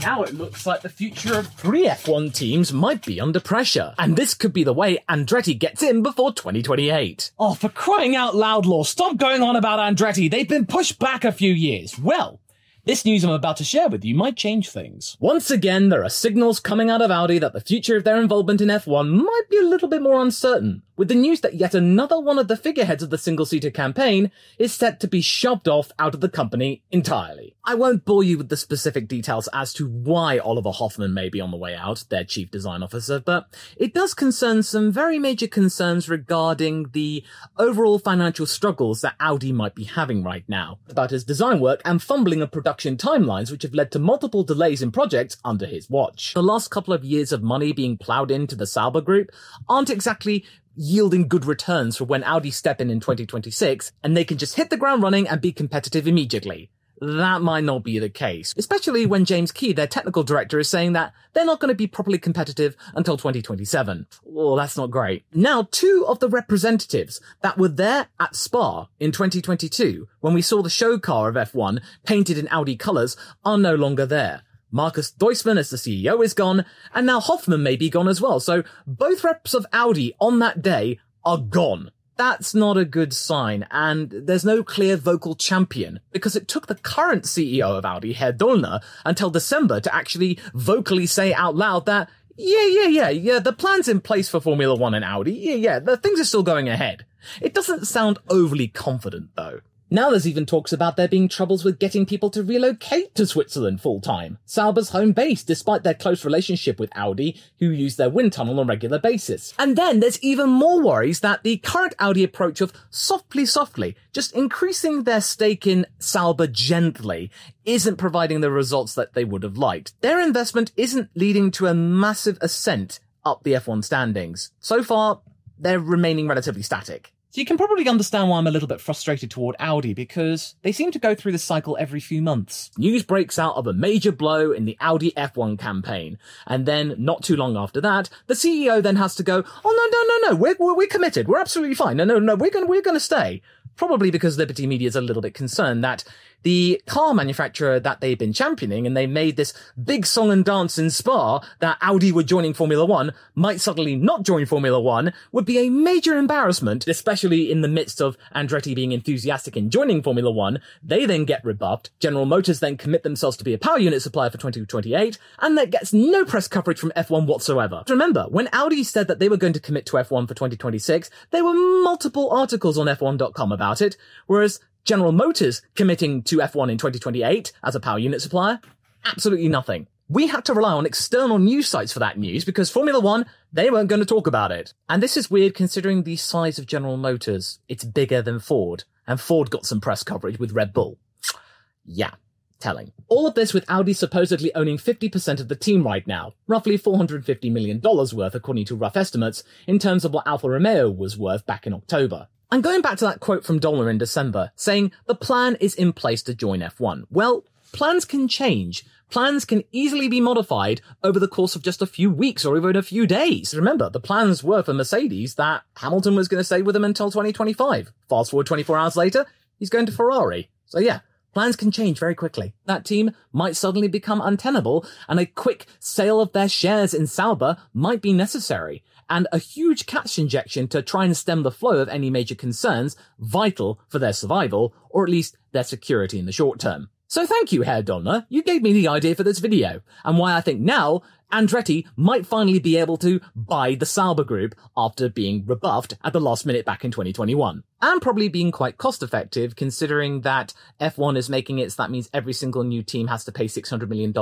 Now it looks like the future of three F1 teams might be under pressure, and this could be the way Andretti gets in before 2028. Oh, for crying out loud, Law, stop going on about Andretti. They've been pushed back a few years. Well, this news I'm about to share with you might change things. Once again, there are signals coming out of Audi that the future of their involvement in F1 might be a little bit more uncertain, with the news that yet another one of the figureheads of the single-seater campaign is set to be shoved off out of the company entirely. I won't bore you with the specific details as to why Oliver Hoffmann may be on the way out, their chief design officer, but it does concern some very major concerns regarding the overall financial struggles that Audi might be having right now, about his design work and fumbling of production timelines which have led to multiple delays in projects under his watch. The last couple of years of money being ploughed into the Sauber group aren't exactly yielding good returns for when Audi step in in 2026 and they can just hit the ground running and be competitive immediately. That might not be the case, especially when James Key, their technical director, is saying that they're not going to be properly competitive until 2027. Well, that's not great. Now, two of the representatives that were there at Spa in 2022, when we saw the show car of F1 painted in Audi colours, are no longer there. Markus Duesmann as the CEO is gone, and now Hoffmann may be gone as well. So both reps of Audi on that day are gone. That's not a good sign, and there's no clear vocal champion, because it took the current CEO of Audi, Herr Dollner, until December to actually vocally say out loud that, yeah, yeah, yeah, yeah, the plan's in place for Formula One and Audi, yeah, yeah, the things are still going ahead. It doesn't sound overly confident, though. Now there's even talks about there being troubles with getting people to relocate to Switzerland full time, Sauber's home base, despite their close relationship with Audi, who use their wind tunnel on a regular basis. And then there's even more worries that the current Audi approach of softly, softly, just increasing their stake in Sauber gently, isn't providing the results that they would have liked. Their investment isn't leading to a massive ascent up the F1 standings. So far, they're remaining relatively static. So you can probably understand why I'm a little bit frustrated toward Audi because they seem to go through this cycle every few months. News breaks out of a major blow in the Audi F1 campaign. And then, not too long after that, the CEO then has to go, oh no, no, no, no, we're, we're, we're committed. We're absolutely fine. No, no, no, we're going we're gonna stay. Probably because Liberty Media is a little bit concerned that the car manufacturer that they've been championing and they made this big song and dance in Spa that Audi were joining Formula One might suddenly not join Formula One would be a major embarrassment, especially in the midst of Andretti being enthusiastic in joining Formula One. They then get rebuffed. General Motors then commit themselves to be a power unit supplier for 2028 and that gets no press coverage from F1 whatsoever. Remember, when Audi said that they were going to commit to F1 for 2026, there were multiple articles on F1.com about it, whereas General Motors committing to F1 in 2028 as a power unit supplier? Absolutely nothing. We had to rely on external news sites for that news because Formula One, they weren't going to talk about it. And this is weird considering the size of General Motors. It's bigger than Ford. And Ford got some press coverage with Red Bull. Yeah, telling. All of this with Audi supposedly owning 50% of the team right now, roughly $450 million worth according to rough estimates, in terms of what Alfa Romeo was worth back in October. And going back to that quote from Dollner in December, saying the plan is in place to join F1. Well, plans can change. Plans can easily be modified over the course of just a few weeks or even a few days. Remember, the plans were for Mercedes that Hamilton was going to stay with them until 2025. Fast forward 24 hours later, he's going to Ferrari. So yeah, Plans can change very quickly. That team might suddenly become untenable, and a quick sale of their shares in Sauber might be necessary, and a huge cash injection to try and stem the flow of any major concerns vital for their survival, or at least their security in the short term. So thank you, Herr Dollner. You gave me the idea for this video, and why I think now Andretti might finally be able to buy the Sauber group after being rebuffed at the last minute back in 2021. And probably being quite cost effective considering that F1 is making it so that means every single new team has to pay $600 million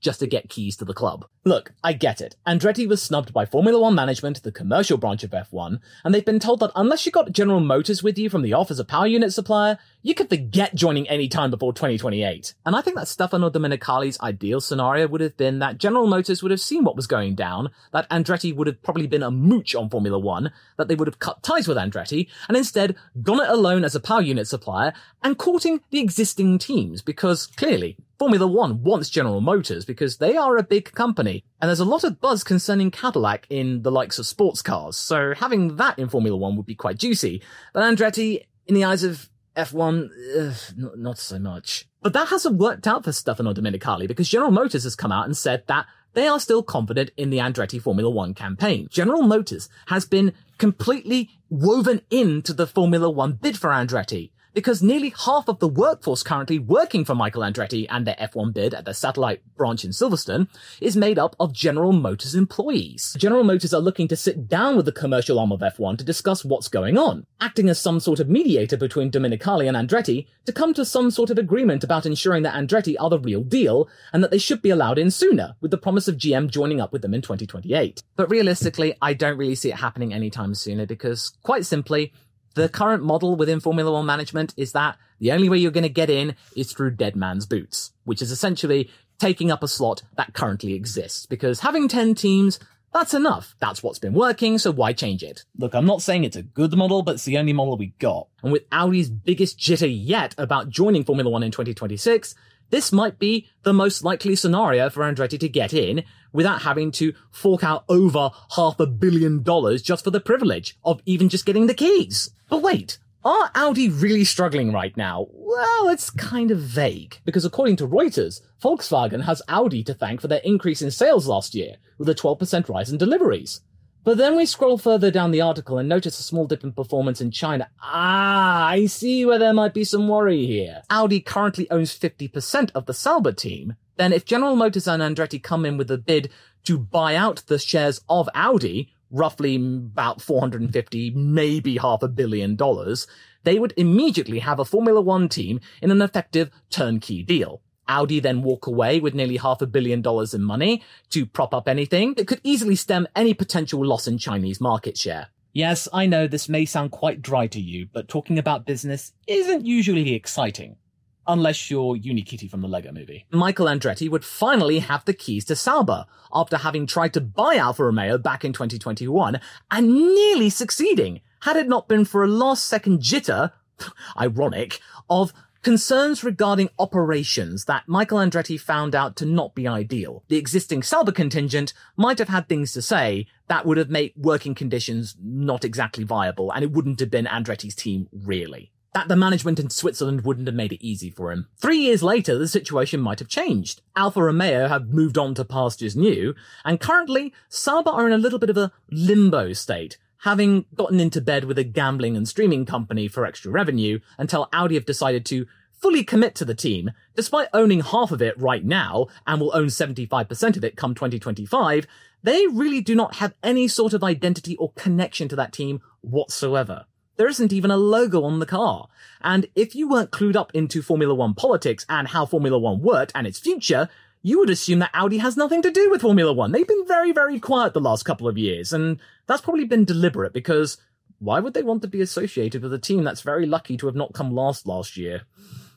just to get keys to the club. Look, I get it. Andretti was snubbed by Formula One management, the commercial branch of F1, and they've been told that unless you got General Motors with you from the off as a power unit supplier, you could forget joining any time before 2028. And I think that Stefano Domenicali's ideal scenario would have been that General Motors would have seen what was going down, that Andretti would have probably been a mooch on Formula One, that they would have cut ties with Andretti, and instead gone it alone as a power unit supplier and courting the existing teams because clearly Formula One wants General Motors because they are a big company and there's a lot of buzz concerning Cadillac in the likes of sports cars. So having that in Formula One would be quite juicy. But Andretti, in the eyes of F1, ugh, not so much. But that hasn't worked out for Stefano Domenicali because General Motors has come out and said that they are still confident in the Andretti Formula One campaign. General Motors has been completely woven into the Formula One bid for Andretti because nearly half of the workforce currently working for Michael Andretti and their F1 bid at the satellite branch in Silverstone is made up of General Motors employees. General Motors are looking to sit down with the commercial arm of F1 to discuss what's going on, acting as some sort of mediator between Domenicali and Andretti to come to some sort of agreement about ensuring that Andretti are the real deal and that they should be allowed in sooner, with the promise of GM joining up with them in 2028. But realistically, I don't really see it happening anytime sooner because, quite simply, the current model within Formula One management is that the only way you're going to get in is through dead man's boots, which is essentially taking up a slot that currently exists. Because having 10 teams, that's enough. That's what's been working, so why change it? Look, I'm not saying it's a good model, but it's the only model we got. And with Audi's biggest jitter yet about joining Formula One in 2026, this might be the most likely scenario for Andretti to get in without having to fork out over half a billion dollars just for the privilege of even just getting the keys. But wait, are Audi really struggling right now? Well, it's kind of vague, because according to Reuters, Volkswagen has Audi to thank for their increase in sales last year, with a 12% rise in deliveries. But then we scroll further down the article and notice a small dip in performance in China. Ah, I see where there might be some worry here. Audi currently owns 50% of the Sauber team. Then if General Motors and Andretti come in with a bid to buy out the shares of Audi, roughly about 450, maybe half a billion dollars, they would immediately have a Formula One team in an effective turnkey deal. Audi then walk away with nearly half a billion dollars in money to prop up anything that could easily stem any potential loss in Chinese market share. Yes, I know this may sound quite dry to you, but talking about business isn't usually exciting. Unless you're Unikitty from the Lego movie. Michael Andretti would finally have the keys to Sauber after having tried to buy Alfa Romeo back in 2021 and nearly succeeding had it not been for a last second jitter, ironic, of Concerns regarding operations that Michael Andretti found out to not be ideal. The existing Sauber contingent might have had things to say that would have made working conditions not exactly viable, and it wouldn't have been Andretti's team really. That the management in Switzerland wouldn't have made it easy for him. Three years later, the situation might have changed. Alfa Romeo have moved on to pastures new, and currently, Sauber are in a little bit of a limbo state having gotten into bed with a gambling and streaming company for extra revenue until Audi have decided to fully commit to the team, despite owning half of it right now and will own 75% of it come 2025, they really do not have any sort of identity or connection to that team whatsoever. There isn't even a logo on the car. And if you weren't clued up into Formula One politics and how Formula One worked and its future, you would assume that Audi has nothing to do with Formula One. They've been very, very quiet the last couple of years, and that's probably been deliberate because why would they want to be associated with a team that's very lucky to have not come last last year?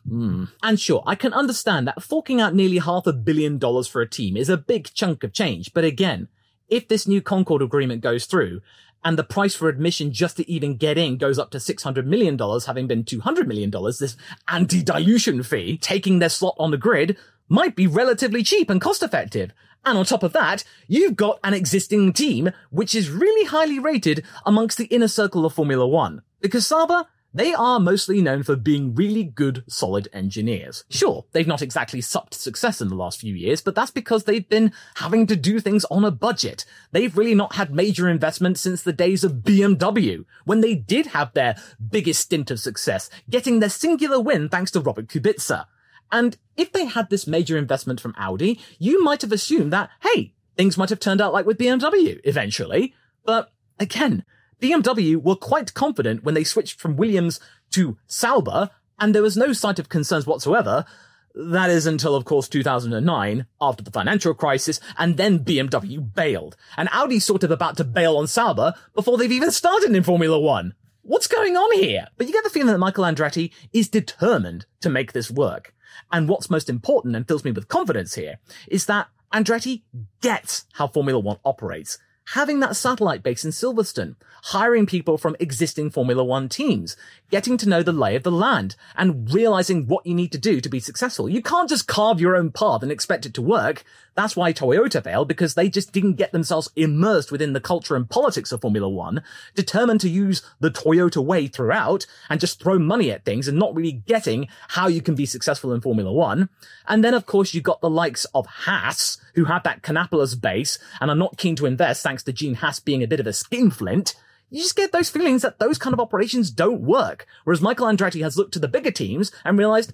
Mm. And sure, I can understand that forking out nearly half a billion dollars for a team is a big chunk of change, but again, if this new Concord agreement goes through, and the price for admission just to even get in goes up to $600 million, having been $200 million, this anti-dilution fee, taking their slot on the grid, might be relatively cheap and cost effective. And on top of that, you've got an existing team, which is really highly rated amongst the inner circle of Formula One. Because Sauber, they are mostly known for being really good, solid engineers. Sure, they've not exactly supped success in the last few years, but that's because they've been having to do things on a budget. They've really not had major investment since the days of BMW, when they did have their biggest stint of success, getting their singular win thanks to Robert Kubica. And if they had this major investment from Audi, you might have assumed that, hey, things might have turned out like with BMW eventually. But again, BMW were quite confident when they switched from Williams to Sauber, and there was no sight of concerns whatsoever. That is until, of course, 2009, after the financial crisis, and then BMW bailed. And Audi's sort of about to bail on Sauber before they've even started in Formula One. What's going on here? But you get the feeling that Michael Andretti is determined to make this work. And what's most important and fills me with confidence here is that Andretti gets how Formula One operates having that satellite base in Silverstone, hiring people from existing Formula One teams, getting to know the lay of the land, and realizing what you need to do to be successful. You can't just carve your own path and expect it to work. That's why Toyota failed, because they just didn't get themselves immersed within the culture and politics of Formula One, determined to use the Toyota way throughout, and just throw money at things and not really getting how you can be successful in Formula One. And then, of course, you got the likes of Haas, who have that Kannapolis base and are not keen to invest thanks to Gene Haas being a bit of a skinflint, you just get those feelings that those kind of operations don't work. Whereas Michael Andretti has looked to the bigger teams and realized.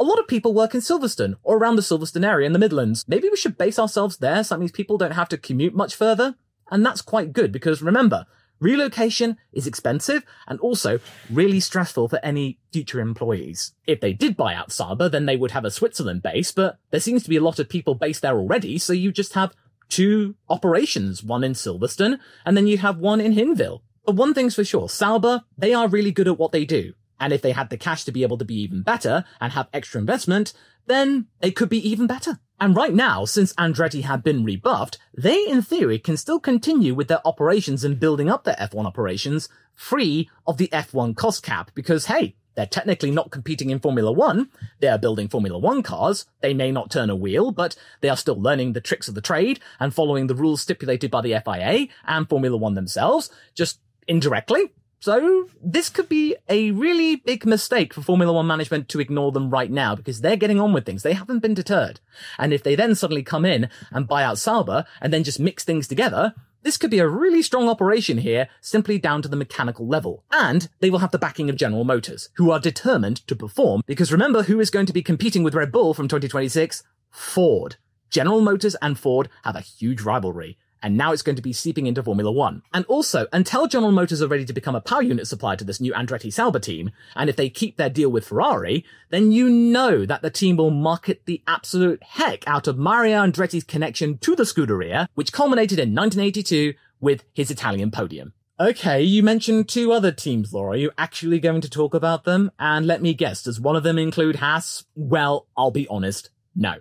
A lot of people work in Silverstone or around the Silverstone area in the Midlands. Maybe we should base ourselves there so that means people don't have to commute much further. And that's quite good because remember, Relocation is expensive and also really stressful for any future employees. If they did buy out Sauber, then they would have a Switzerland base, but there seems to be a lot of people based there already, so you just have two operations, one in Silverstone, and then you have one in Hinwil. But one thing's for sure, Sauber, they are really good at what they do. And if they had the cash to be able to be even better and have extra investment, then they could be even better. And right now, since Andretti had been rebuffed, they in theory can still continue with their operations and building up their F1 operations free of the F1 cost cap because hey, they're technically not competing in Formula One. They are building Formula One cars. They may not turn a wheel, but they are still learning the tricks of the trade and following the rules stipulated by the FIA and Formula One themselves, just indirectly. So this could be a really big mistake for Formula One management to ignore them right now because they're getting on with things. They haven't been deterred. And if they then suddenly come in and buy out Sauber and then just mix things together, this could be a really strong operation here, simply down to the mechanical level. And they will have the backing of General Motors, who are determined to perform, because remember who is going to be competing with Red Bull from 2026? Ford. General Motors and Ford have a huge rivalry and now it's going to be seeping into Formula One. And also, until General Motors are ready to become a power unit supplier to this new Andretti Sauber team, and if they keep their deal with Ferrari, then you know that the team will market the absolute heck out of Mario Andretti's connection to the Scuderia, which culminated in 1982 with his Italian podium. Okay, you mentioned two other teams, Laura. Are you actually going to talk about them? And let me guess, does one of them include Haas? Well, I'll be honest, no.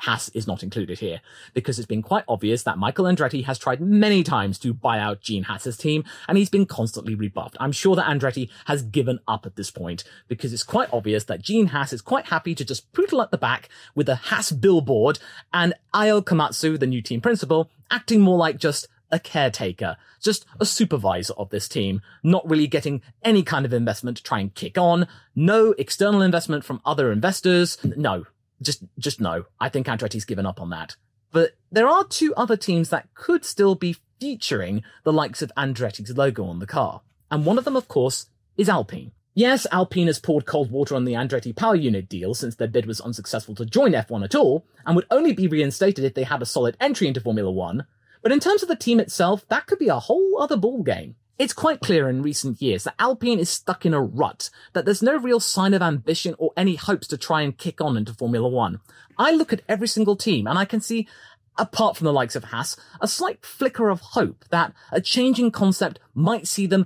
Haas is not included here because it's been quite obvious that Michael Andretti has tried many times to buy out Gene Haas's team and he's been constantly rebuffed. I'm sure that Andretti has given up at this point because it's quite obvious that Gene Haas is quite happy to just poodle at the back with a Haas billboard and Ayo Komatsu, the new team principal, acting more like just a caretaker, just a supervisor of this team, not really getting any kind of investment to try and kick on, no external investment from other investors. No, just, just no. I think Andretti's given up on that. But there are two other teams that could still be featuring the likes of Andretti's logo on the car. And one of them, of course, is Alpine. Yes, Alpine has poured cold water on the Andretti power unit deal since their bid was unsuccessful to join F1 at all, and would only be reinstated if they had a solid entry into Formula One. But in terms of the team itself, that could be a whole other ballgame. It's quite clear in recent years that Alpine is stuck in a rut, that there's no real sign of ambition or any hopes to try and kick on into Formula One. I look at every single team and I can see, apart from the likes of Haas, a slight flicker of hope that a changing concept might see them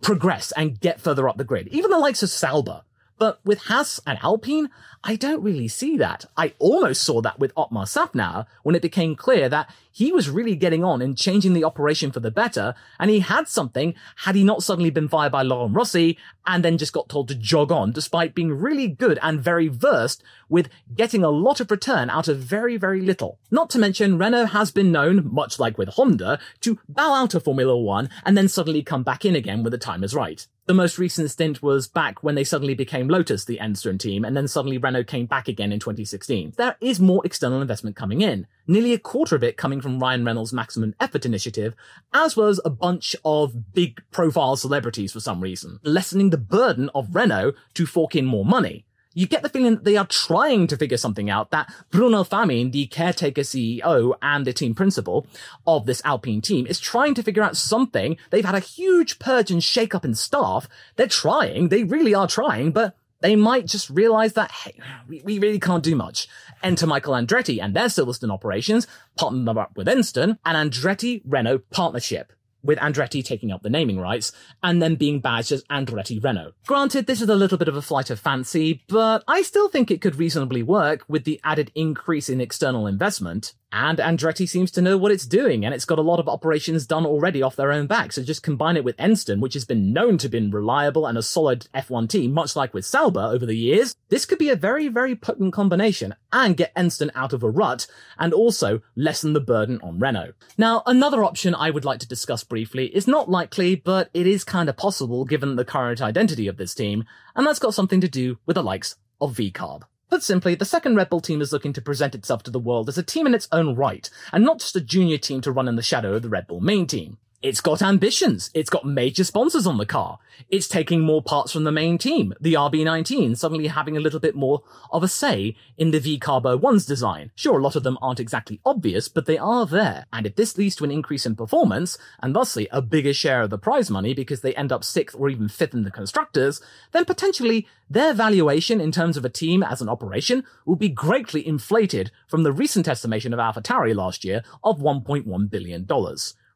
progress and get further up the grid. Even the likes of Sauber. But with Haas and Alpine, I don't really see that. I almost saw that with Otmar Szafnauer when it became clear that he was really getting on and changing the operation for the better, and he had something had he not suddenly been fired by Laurent Rossi and then just got told to jog on despite being really good and very versed with getting a lot of return out of very, very little. Not to mention, Renault has been known, much like with Honda, to bow out of Formula One and then suddenly come back in again when the time is right. The most recent stint was back when they suddenly became Lotus, the Enstone team, and then suddenly Renault came back again in 2016. There is more external investment coming in nearly a quarter of it coming from Ryan Reynolds' Maximum Effort initiative, as well as a bunch of big profile celebrities for some reason, lessening the burden of Renault to fork in more money. You get the feeling that they are trying to figure something out, that Bruno Famin, the caretaker CEO and the team principal of this Alpine team, is trying to figure out something. They've had a huge purge and shake up in staff. They're trying, they really are trying, but they might just realize that, hey, we, we really can't do much. Enter Michael Andretti and their Silverstone operations, partner them up with Enstone, and Andretti Renault partnership with Andretti taking up the naming rights and then being badged as Andretti Renault. Granted, this is a little bit of a flight of fancy, but I still think it could reasonably work with the added increase in external investment. And Andretti seems to know what it's doing, and it's got a lot of operations done already off their own back. So just combine it with Enstone, which has been known to be reliable and a solid F1 team, much like with Sauber over the years. This could be a very, very potent combination and get Enstone out of a rut and also lessen the burden on Renault. Now, another option I would like to discuss briefly is not likely, but it is kind of possible given the current identity of this team, and that's got something to do with the likes of VCARB. Put simply, the second Red Bull team is looking to present itself to the world as a team in its own right, and not just a junior team to run in the shadow of the Red Bull main team. It's got ambitions. It's got major sponsors on the car. It's taking more parts from the main team, the RB19, suddenly having a little bit more of a say in the VCARB 01's design. Sure, a lot of them aren't exactly obvious, but they are there. And if this leads to an increase in performance, and thusly a bigger share of the prize money because they end up sixth or even fifth in the constructors, then potentially their valuation in terms of a team as an operation will be greatly inflated from the recent estimation of AlphaTauri last year of $1.1 billion.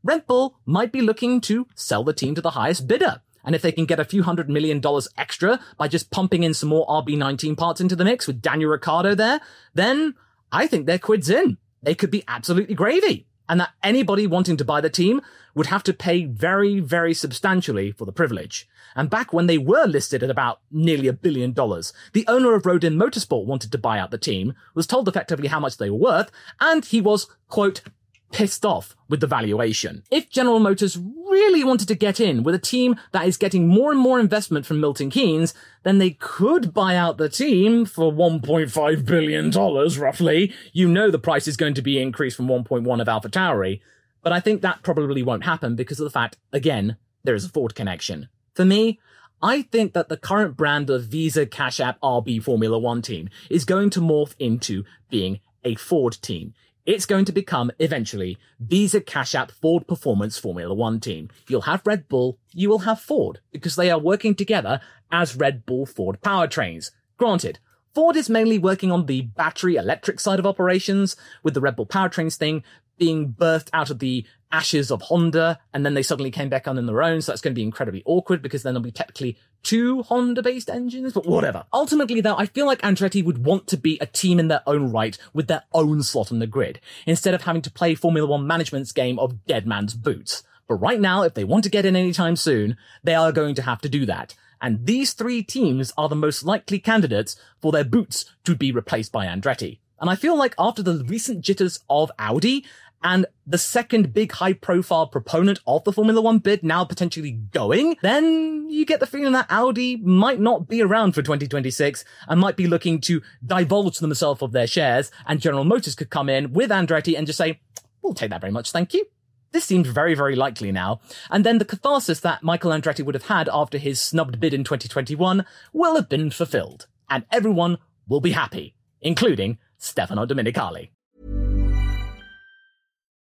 Red Bull might be looking to sell the team to the highest bidder. And if they can get a few hundred million dollars extra by just pumping in some more RB19 parts into the mix with Daniel Ricciardo there, then I think their quid's in. They could be absolutely gravy. And that anybody wanting to buy the team would have to pay very, very substantially for the privilege. And back when they were listed at about nearly a billion dollars, the owner of Rodin Motorsport wanted to buy out the team, was told effectively how much they were worth, and he was, quote, pissed off with the valuation. If General Motors really wanted to get in with a team that is getting more and more investment from Milton Keynes, then they could buy out the team for $1.5 billion, roughly. You know the price is going to be increased from 1.1 of Alpha AlphaTauri. But I think that probably won't happen because of the fact, again, there is a Ford connection. For me, I think that the current brand of Visa Cash App RB Formula One team is going to morph into being a Ford team. It's going to become eventually Visa Cash App Ford Performance Formula One team. You'll have Red Bull, you will have Ford, because they are working together as Red Bull Ford powertrains. Granted, Ford is mainly working on the battery electric side of operations, with the Red Bull powertrains thing being birthed out of the ashes of Honda, and then they suddenly came back on in their own, so that's going to be incredibly awkward because then there'll be technically two Honda based engines, but whatever. Ultimately, though, I feel like Andretti would want to be a team in their own right with their own slot on the grid, instead of having to play Formula One management's game of dead man's boots. But right now, if they want to get in anytime soon, they are going to have to do that. And these three teams are the most likely candidates for their boots to be replaced by Andretti. And I feel like after the recent jitters of Audi, and the second big high profile proponent of the Formula One bid now potentially going, then you get the feeling that Audi might not be around for 2026 and might be looking to divulge themselves of their shares and General Motors could come in with Andretti and just say, we'll take that very much, thank you. This seems very, very likely now. And then the catharsis that Michael Andretti would have had after his snubbed bid in 2021 will have been fulfilled. And everyone will be happy, including Stefano Domenicali.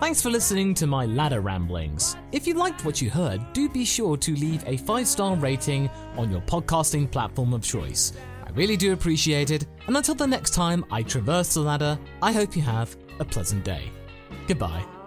Thanks for listening to my ladder ramblings. If you liked what you heard, do be sure to leave a five star rating on your podcasting platform of choice. I really do appreciate it, and until the next time I traverse the ladder, I hope you have a pleasant day. Goodbye.